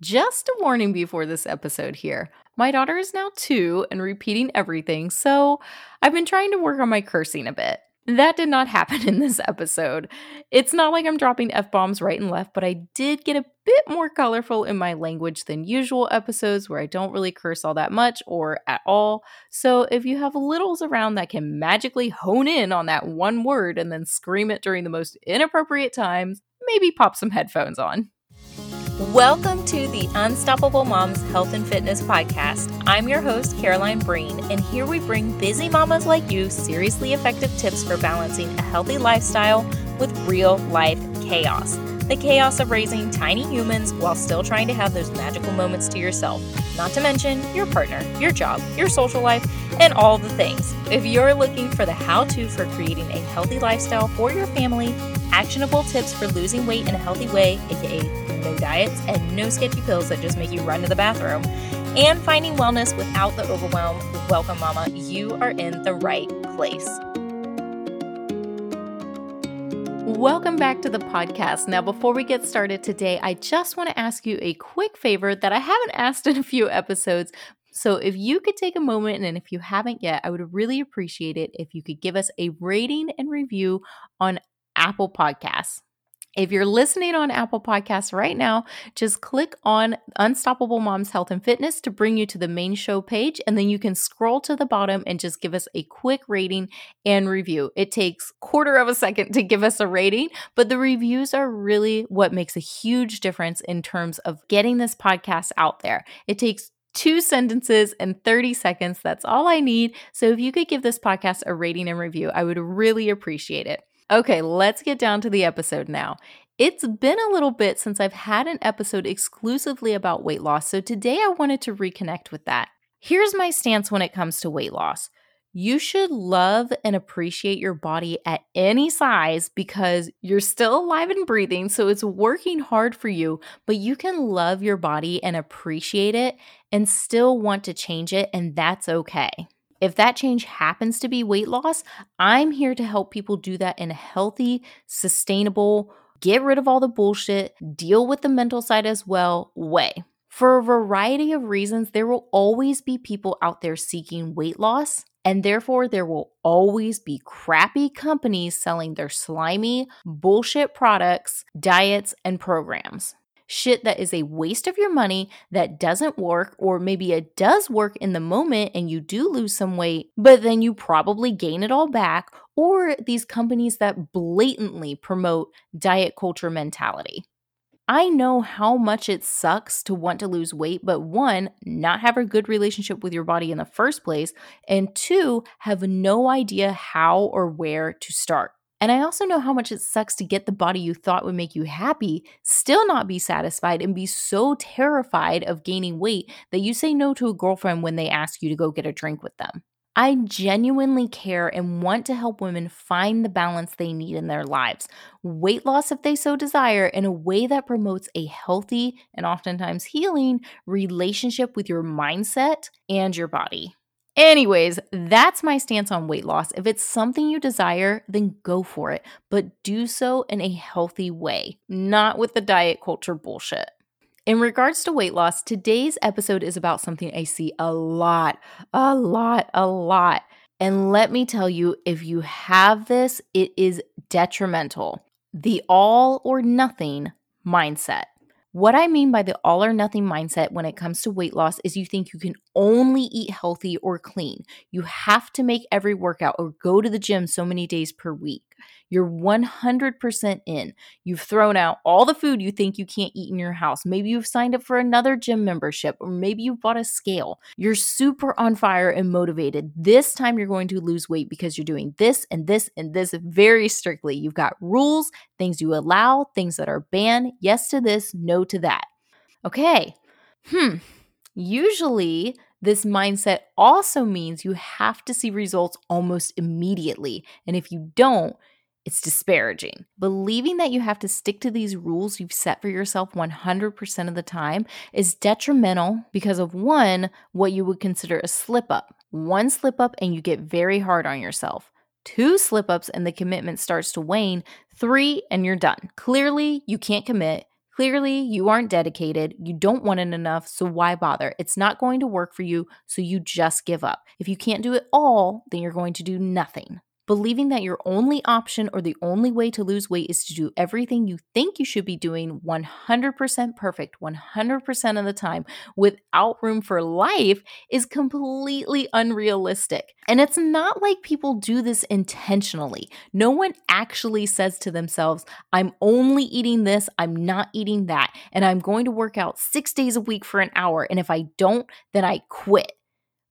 Just a warning before this episode here. My daughter is now two and repeating everything, so I've been trying to work on my cursing a bit. That did not happen in this episode. It's not like I'm dropping F bombs right and left, but I did get a bit more colorful in my language than usual episodes where I don't really curse all that much or at all. So if you have littles around that can magically hone in on that one word and then scream it during the most inappropriate times, maybe pop some headphones on. Welcome to the Unstoppable Moms Health and Fitness Podcast. I'm your host, Caroline Breen, and here we bring busy mamas like you seriously effective tips for balancing a healthy lifestyle with real life chaos. The chaos of raising tiny humans while still trying to have those magical moments to yourself, not to mention your partner, your job, your social life, and all the things. If you're looking for the how to for creating a healthy lifestyle for your family, actionable tips for losing weight in a healthy way, aka no diets, and no sketchy pills that just make you run to the bathroom, and finding wellness without the overwhelm, welcome, Mama. You are in the right place. Welcome back to the podcast. Now, before we get started today, I just want to ask you a quick favor that I haven't asked in a few episodes. So, if you could take a moment, and if you haven't yet, I would really appreciate it if you could give us a rating and review on Apple Podcasts. If you're listening on Apple Podcasts right now, just click on Unstoppable Moms Health and Fitness to bring you to the main show page, and then you can scroll to the bottom and just give us a quick rating and review. It takes quarter of a second to give us a rating, but the reviews are really what makes a huge difference in terms of getting this podcast out there. It takes two sentences and 30 seconds. That's all I need. So if you could give this podcast a rating and review, I would really appreciate it. Okay, let's get down to the episode now. It's been a little bit since I've had an episode exclusively about weight loss, so today I wanted to reconnect with that. Here's my stance when it comes to weight loss. You should love and appreciate your body at any size because you're still alive and breathing, so it's working hard for you, but you can love your body and appreciate it and still want to change it, and that's okay. If that change happens to be weight loss, I'm here to help people do that in a healthy, sustainable, get rid of all the bullshit, deal with the mental side as well way. For a variety of reasons, there will always be people out there seeking weight loss, and therefore there will always be crappy companies selling their slimy, bullshit products, diets, and programs shit that is a waste of your money that doesn't work, or maybe it does work in the moment and you do lose some weight, but then you probably gain it all back, or these companies that blatantly promote diet culture mentality. I know how much it sucks to want to lose weight, but one, not have a good relationship with your body in the first place, and two, have no idea how or where to start. And I also know how much it sucks to get the body you thought would make you happy, still not be satisfied, and be so terrified of gaining weight that you say no to a girlfriend when they ask you to go get a drink with them. I genuinely care and want to help women find the balance they need in their lives, weight loss if they so desire, in a way that promotes a healthy and oftentimes healing relationship with your mindset and your body. Anyways, that's my stance on weight loss. If it's something you desire, then go for it, but do so in a healthy way, not with the diet culture bullshit. In regards to weight loss, today's episode is about something I see a lot, a lot, a lot. And let me tell you, if you have this, it is detrimental. The all or nothing mindset. What I mean by the all or nothing mindset when it comes to weight loss is you think you can only eat healthy or clean. You have to make every workout or go to the gym so many days per week. You're 100% in. You've thrown out all the food you think you can't eat in your house. Maybe you've signed up for another gym membership, or maybe you've bought a scale. You're super on fire and motivated. This time you're going to lose weight because you're doing this and this and this very strictly. You've got rules, things you allow, things that are banned, yes to this, no to that. Okay. Hmm. Usually, this mindset also means you have to see results almost immediately. And if you don't, it's disparaging. Believing that you have to stick to these rules you've set for yourself 100% of the time is detrimental because of one, what you would consider a slip up. One slip up and you get very hard on yourself. Two slip ups and the commitment starts to wane. Three and you're done. Clearly, you can't commit. Clearly, you aren't dedicated, you don't want it enough, so why bother? It's not going to work for you, so you just give up. If you can't do it all, then you're going to do nothing. Believing that your only option or the only way to lose weight is to do everything you think you should be doing 100% perfect 100% of the time without room for life is completely unrealistic. And it's not like people do this intentionally. No one actually says to themselves, I'm only eating this, I'm not eating that, and I'm going to work out six days a week for an hour. And if I don't, then I quit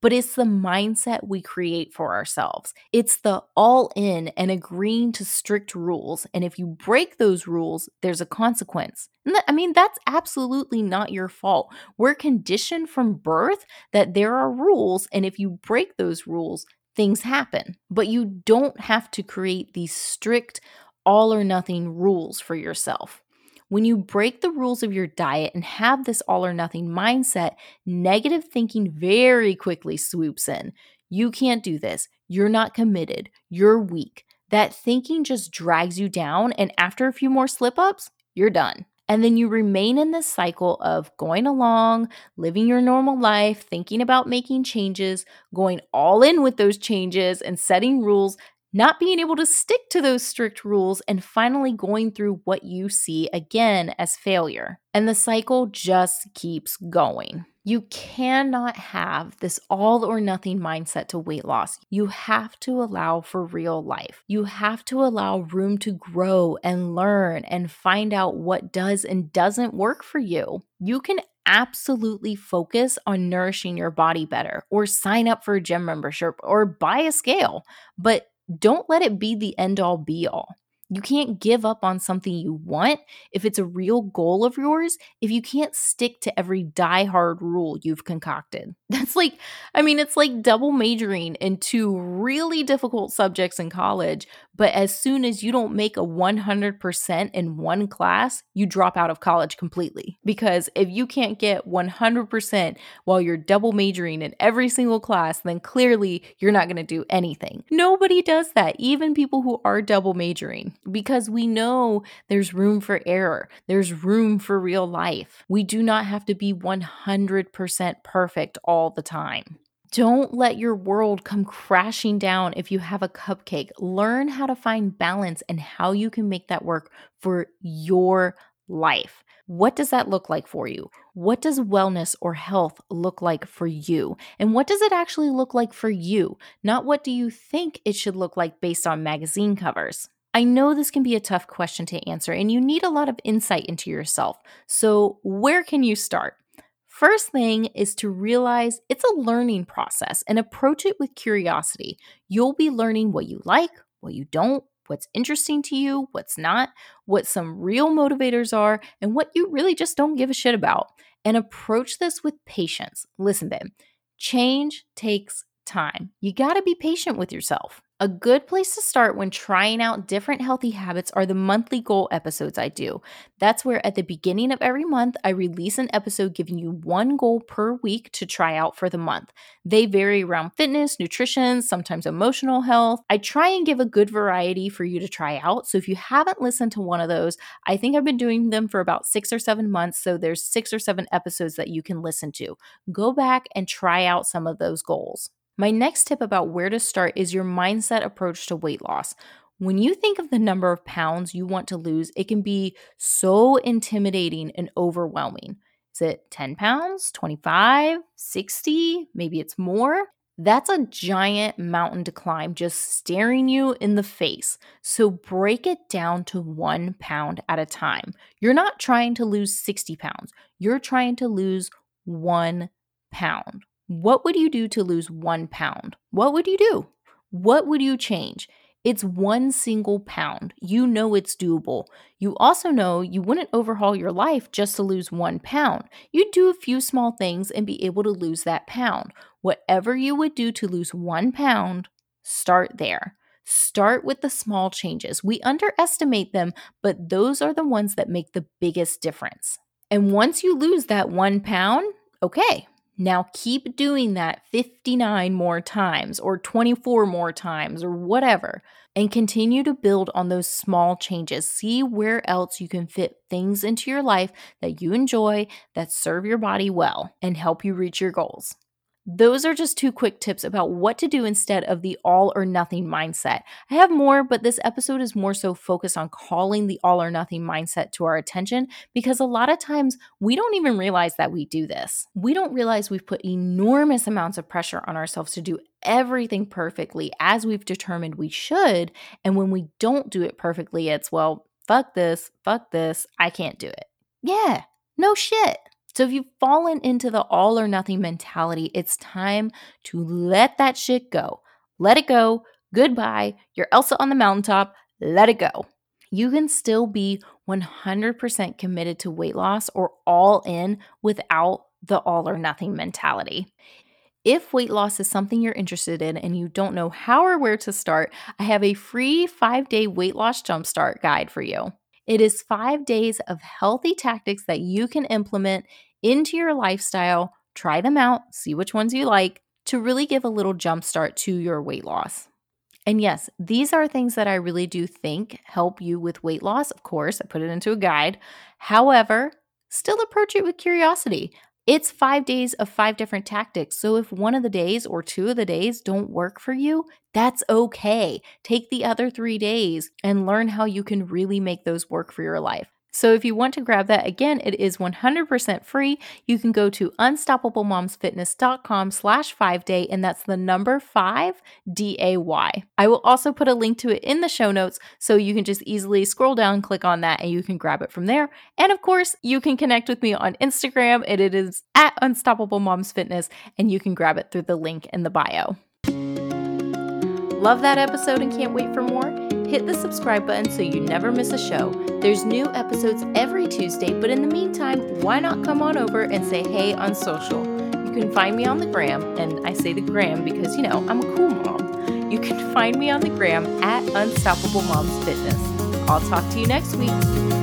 but it's the mindset we create for ourselves. It's the all in and agreeing to strict rules. And if you break those rules, there's a consequence. I mean, that's absolutely not your fault. We're conditioned from birth that there are rules. And if you break those rules, things happen. But you don't have to create these strict, all or nothing rules for yourself. When you break the rules of your diet and have this all or nothing mindset, negative thinking very quickly swoops in. You can't do this. You're not committed. You're weak. That thinking just drags you down, and after a few more slip ups, you're done. And then you remain in this cycle of going along, living your normal life, thinking about making changes, going all in with those changes, and setting rules not being able to stick to those strict rules, and finally going through what you see again as failure. And the cycle just keeps going. You cannot have this all or nothing mindset to weight loss. You have to allow for real life. You have to allow room to grow and learn and find out what does and doesn't work for you. You can absolutely focus on nourishing your body better or sign up for a gym membership or buy a scale, but don't let it be the end all be all. You can't give up on something you want if it's a real goal of yours, if you can't stick to every die-hard rule you've concocted. That's like, I mean, it's like double majoring in two really difficult subjects in college, but as soon as you don't make a 100% in one class, you drop out of college completely. Because if you can't get 100% while you're double majoring in every single class, then clearly you're not going to do anything. Nobody does that, even people who are double majoring, because we know there's room for error, there's room for real life. We do not have to be 100% perfect all the time. Don't let your world come crashing down if you have a cupcake. Learn how to find balance and how you can make that work for your life. What does that look like for you? What does wellness or health look like for you? And what does it actually look like for you? Not what do you think it should look like based on magazine covers. I know this can be a tough question to answer and you need a lot of insight into yourself. So, where can you start? First thing is to realize it's a learning process and approach it with curiosity. You'll be learning what you like, what you don't, what's interesting to you, what's not, what some real motivators are, and what you really just don't give a shit about. And approach this with patience. Listen, babe, change takes time. You gotta be patient with yourself. A good place to start when trying out different healthy habits are the monthly goal episodes I do. That's where at the beginning of every month, I release an episode giving you one goal per week to try out for the month. They vary around fitness, nutrition, sometimes emotional health. I try and give a good variety for you to try out. So if you haven't listened to one of those, I think I've been doing them for about six or seven months. So there's six or seven episodes that you can listen to. Go back and try out some of those goals. My next tip about where to start is your mindset approach to weight loss. When you think of the number of pounds you want to lose, it can be so intimidating and overwhelming. Is it 10 pounds, 25, 60? Maybe it's more. That's a giant mountain to climb just staring you in the face. So break it down to one pound at a time. You're not trying to lose 60 pounds, you're trying to lose one pound. What would you do to lose one pound? What would you do? What would you change? It's one single pound. You know it's doable. You also know you wouldn't overhaul your life just to lose one pound. You'd do a few small things and be able to lose that pound. Whatever you would do to lose one pound, start there. Start with the small changes. We underestimate them, but those are the ones that make the biggest difference. And once you lose that one pound, okay, Now keep doing that 59 more times or 24 more times or whatever and continue to build on those small changes. See where else you can fit things into your life that you enjoy, that serve your body well, and help you reach your goals. Those are just two quick tips about what to do instead of the all or nothing mindset. I have more, but this episode is more so focused on calling the all or nothing mindset to our attention because a lot of times we don't even realize that we do this. We don't realize we've put enormous amounts of pressure on ourselves to do everything perfectly as we've determined we should. And when we don't do it perfectly, it's, well, fuck this, fuck this, I can't do it. Yeah, no shit. So if you've fallen into the all or nothing mentality, it's time to let that shit go. Let it go. Goodbye. You're Elsa on the mountaintop. Let it go. You can still be 100% committed to weight loss or all in without the all or nothing mentality. If weight loss is something you're interested in and you don't know how or where to start, I have a free five day weight loss jumpstart guide for you. It is five days of healthy tactics that you can implement into your lifestyle, try them out, see which ones you like to really give a little jump start to your weight loss. And yes, these are things that I really do think help you with weight loss. Of course, I put it into a guide. However, still approach it with curiosity. It's five days of five different tactics. So if one of the days or two of the days don't work for you, that's okay. Take the other three days and learn how you can really make those work for your life. So if you want to grab that, again, it is 100% free. You can go to unstoppablemomsfitness.com slash five day, and that's the number five, D-A-Y. I will also put a link to it in the show notes, so you can just easily scroll down, click on that, and you can grab it from there. And of course, you can connect with me on Instagram, and it is at Unstoppable Moms Fitness, and you can grab it through the link in the bio. Love that episode and can't wait for more? Hit the subscribe button so you never miss a show. There's new episodes every Tuesday, but in the meantime, why not come on over and say hey on social? You can find me on the gram, and I say the gram because, you know, I'm a cool mom. You can find me on the gram at Unstoppable Moms Fitness. I'll talk to you next week.